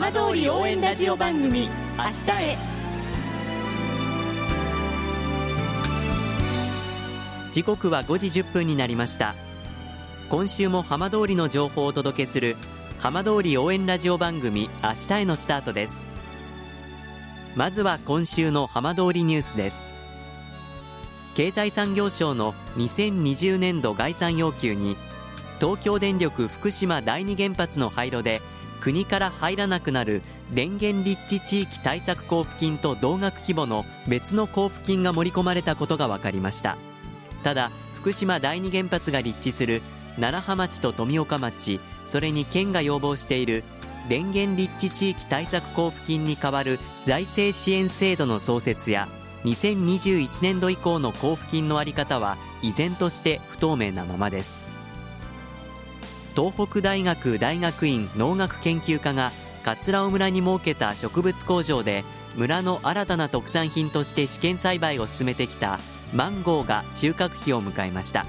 浜通り応援ラジオ番組明日へ。時刻は5時1分になりました。今週も浜通りの情報をお届けする浜通り応援ラジオ番組明日へのスタートです。まずは今週の浜通りニュースです。経済産業省の2020年度概算要求に東京電力福島第二原発の廃炉で国から入らなくなる電源立地地域対策交付金と同額規模の別の交付金が盛り込まれたことが分かりました。ただ福島第二原発が立地する楢葉町と富岡町それに県が要望している電源立地地域対策交付金に代わる財政支援制度の創設や2021年度以降の交付金の在り方は依然として不透明なままです。東北大学大学院農学研究科が桂尾村に設けた植物工場で村の新たな特産品として試験栽培を進めてきたマンゴーが収穫期を迎えました。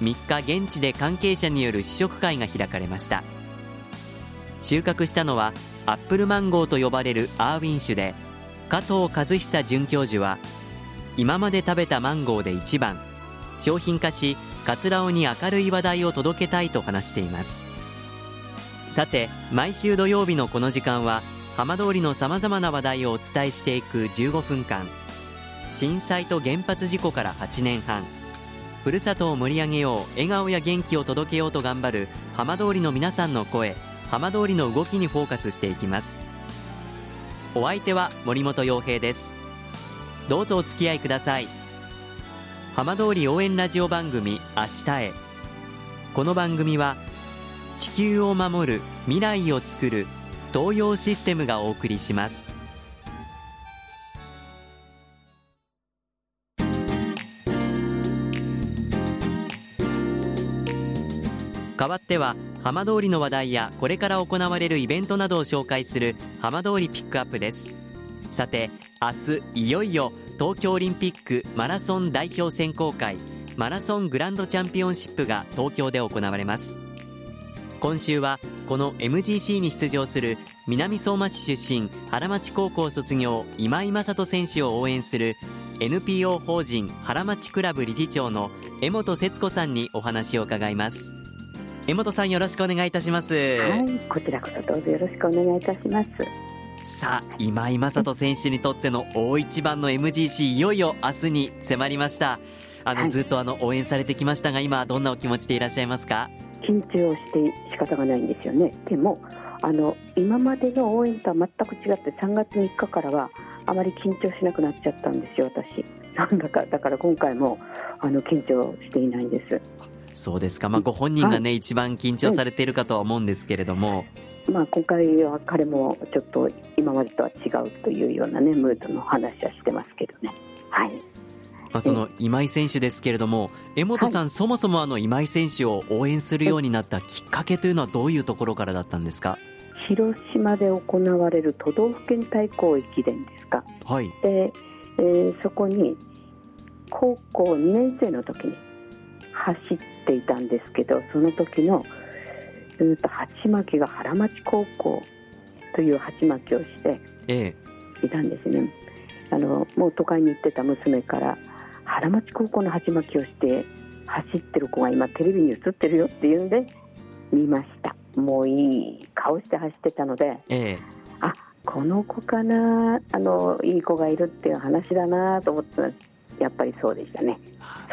3日現地で関係者による試食会が開かれました。収穫したのはアップルマンゴーと呼ばれるアーウィン種で加藤和久准教授は今まで食べたマンゴーで一番商品化し桂尾に明るい話題を届けたいと話しています。さて毎週土曜日のこの時間は浜通りのさまざまな話題をお伝えしていく15分間。震災と原発事故から8年半。ふるさとを盛り上げよう笑顔や元気を届けようと頑張る浜通りの皆さんの声浜通りの動きにフォーカスしていきます。お相手は森本洋平です。どうぞお付き合いください。浜通り応援ラジオ番組明日へ。この番組は地球を守る未来をつくる東洋システムがお送りします。代わっては浜通りの話題やこれから行われるイベントなどを紹介する浜通りピックアップです。さて明日いよいよ東京オリンピックマラソン代表選考会マラソングランドチャンピオンシップが東京で行われます。今週はこの MGC に出場する南相馬市出身原町高校卒業今井正人選手を応援する NPO 法人原町クラブ理事長の江本節子さんにお話を伺います。江本さんよろしくお願いいたします。はいこちらこそどうぞよろしくお願いいたします。さあ今井正人選手にとっての大一番の MGC いよいよ明日に迫りました。あの、はい、ずっとあの応援されてきましたが今どんなお気持ちでいらっしゃいますか？緊張して仕方がないんですよね。でもあの今までの応援とは全く違って3月3日からはあまり緊張しなくなっちゃったんですよ私。なんだかだから今回もあの緊張していないんです。そうですか、まあ、ご本人がね、はい、一番緊張されているかとは思うんですけれども。まあ、今回は彼もちょっと今までとは違うというような、ね、ムードの話はしてますけどね。はい。まあ、その今井選手ですけれども、江本さん、はい、そもそもあの今井選手を応援するようになったきっかけというのは、どういうところからだったんですか？広島で行われる都道府県対抗駅伝ですか、はい、でえー、そこに高校2年生の時に走っていたんですけどその時のずっと鉢巻きが原町高校という鉢巻きをしていたんですね、ええ、あのもう都会に行ってた娘から原町高校の鉢巻きをして走ってる子が今テレビに映ってるよっていうんで見ました。もういい顔して走ってたので、ええ、あこの子かなあのいい子がいるっていう話だなと思ってやっぱりそうでしたね。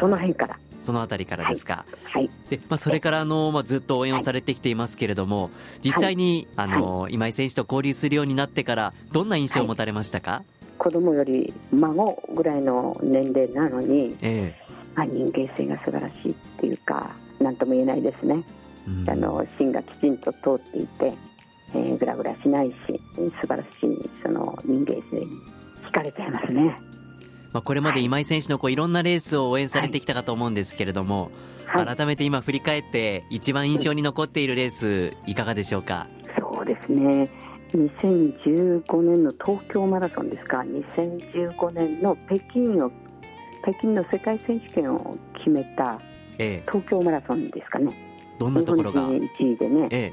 その辺からそのあたりからですか？はい。で、まあ、それから、あの、まあ、ずっと応援をされてきていますけれども、実際に、あの、今井選手と交流するようになってから、どんな印象を持たれましたか、子供より孫ぐらいの年齢なのに、ええまあ、人間性が素晴らしいっていうか、なんとも言えないですね。うん、あの芯がきちんと通っていて、えー、ぐらぐらしないし、素晴らしいその人間性に惹かれちゃいますね。まあ、これまで今井選手のこういろんなレースを応援されてきたかと思うんですけれども、はい、改めて今振り返って一番印象に残っているレースいかがでしょうか？そうですね。2015年の東京マラソンですか。2015年の北京を北京の世界選手権を決めた東京マラソンですかね、ええ、どんなところが？1位でね、え、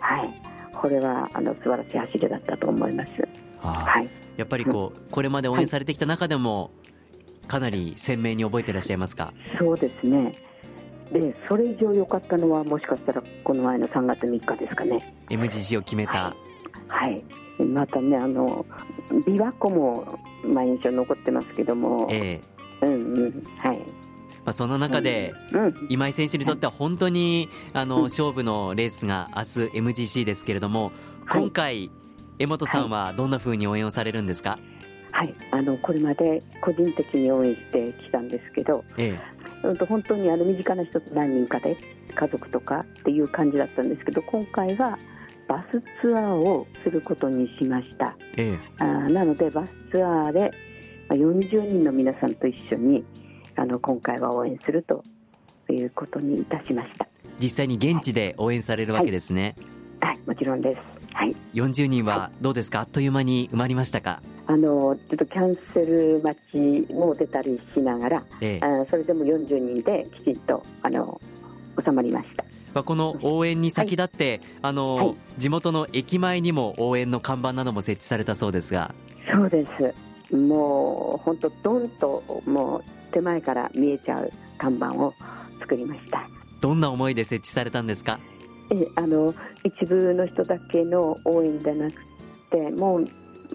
はい。これはあの素晴らしい走りだったと思います。はい、やっぱりこう、これまで応援されてきた中でも、かなり鮮明に覚えていらっしゃいますか？そうですね。でそれ以上良かったのはもしかしたらこの前の3月3日ですかね。MGC を決めた、はい、はい、またねあの琵琶湖も、まあ、印象残ってますけども、ええ。うんうん。はい。まあ、その中で、今井選手にとっては本当にあの勝負のレースが明日 MGC ですけれども、今回、江本さんはどんなふうに応援をされるんですか、はい、あのこれまで個人的に応援してきたんですけど、ええ、本当にあの身近な人と何人かで家族とかっていう感じだったんですけど今回はバスツアーをすることにしました、ええ、あなのでバスツアーで40人の皆さんと一緒にあの今回は応援するということにいたしました。実際に現地で応援されるわけですね、はい、はい、もちろんですはい、40人はどうですか、はい、あっという間に埋まりましたか？あのちょっとキャンセル待ちも出たりしながら、ええ、あそれでも40人できちんとあの収まりました。まあ、この応援に先立って、はい、あの、はい、地元の駅前にも応援の看板なども設置されたそうですが。そうです。もう本当どんともう手前から見えちゃう看板を作りました。どんな思いで設置されたんですか？えあの一部の人だけの応援じゃなくてもう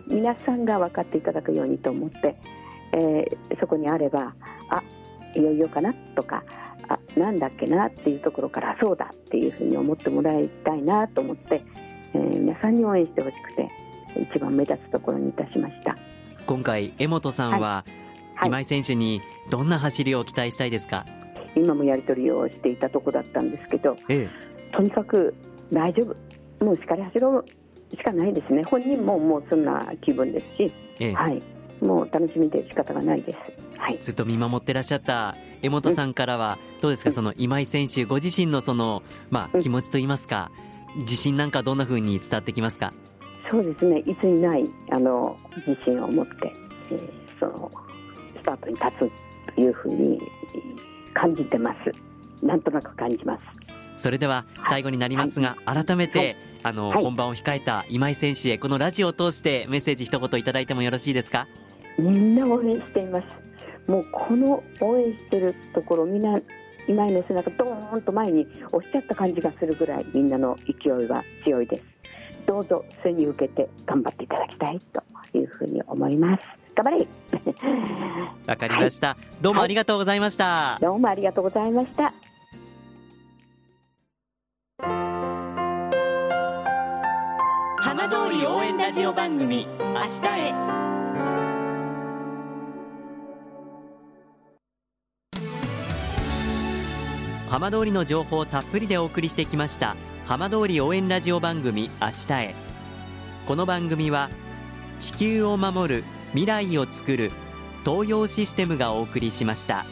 皆さんが分かっていただくようにと思って、えー、そこにあればあいよいよかなとかあなんだっけなっていうところからそうだっていうふうに思ってもらいたいなと思って、えー、皆さんに応援してほしくて一番目立つところにいたしました。今回江本さんは、はい、今井選手にどんな走りを期待したいですか？今もやり取りをしていたとこだったんですけど、ええとにかく大丈夫。もうしっかり走ろうしかないですね。本人ももうそんな気分ですし、ええ、はい、もう楽しみで仕方がないです、はい、ずっと見守ってらっしゃった江本さんからはどうですか、うん、その今井選手ご自身のその、まあ、気持ちといいますか、うん、自信なんかどんなふうに伝わってきますか？そうですね。いつにないあの自信を持って、えー、そのスタートに立つというふうに感じてます。なんとなく感じますそれでは最後になりますが、はい、改めて、はい、あの、はい、本番を控えた今井選手へこのラジオを通してメッセージ一言いただいてもよろしいですか？みんな応援しています。もうこの応援してるところみんな今井の背中ドーンと前に押しちゃった感じがするぐらいみんなの勢いは強いです。どうぞ背に受けて頑張っていただきたいというふうに思います。頑張れ! わかりました、どうもありがとうございました、どうもありがとうございました応援ラジオ番組「明日へ」浜通りの情報をたっぷりでお送りしてきました浜通り応援ラジオ番組「明日へ」この番組は地球を守る未来をつくる東洋システムがお送りしました。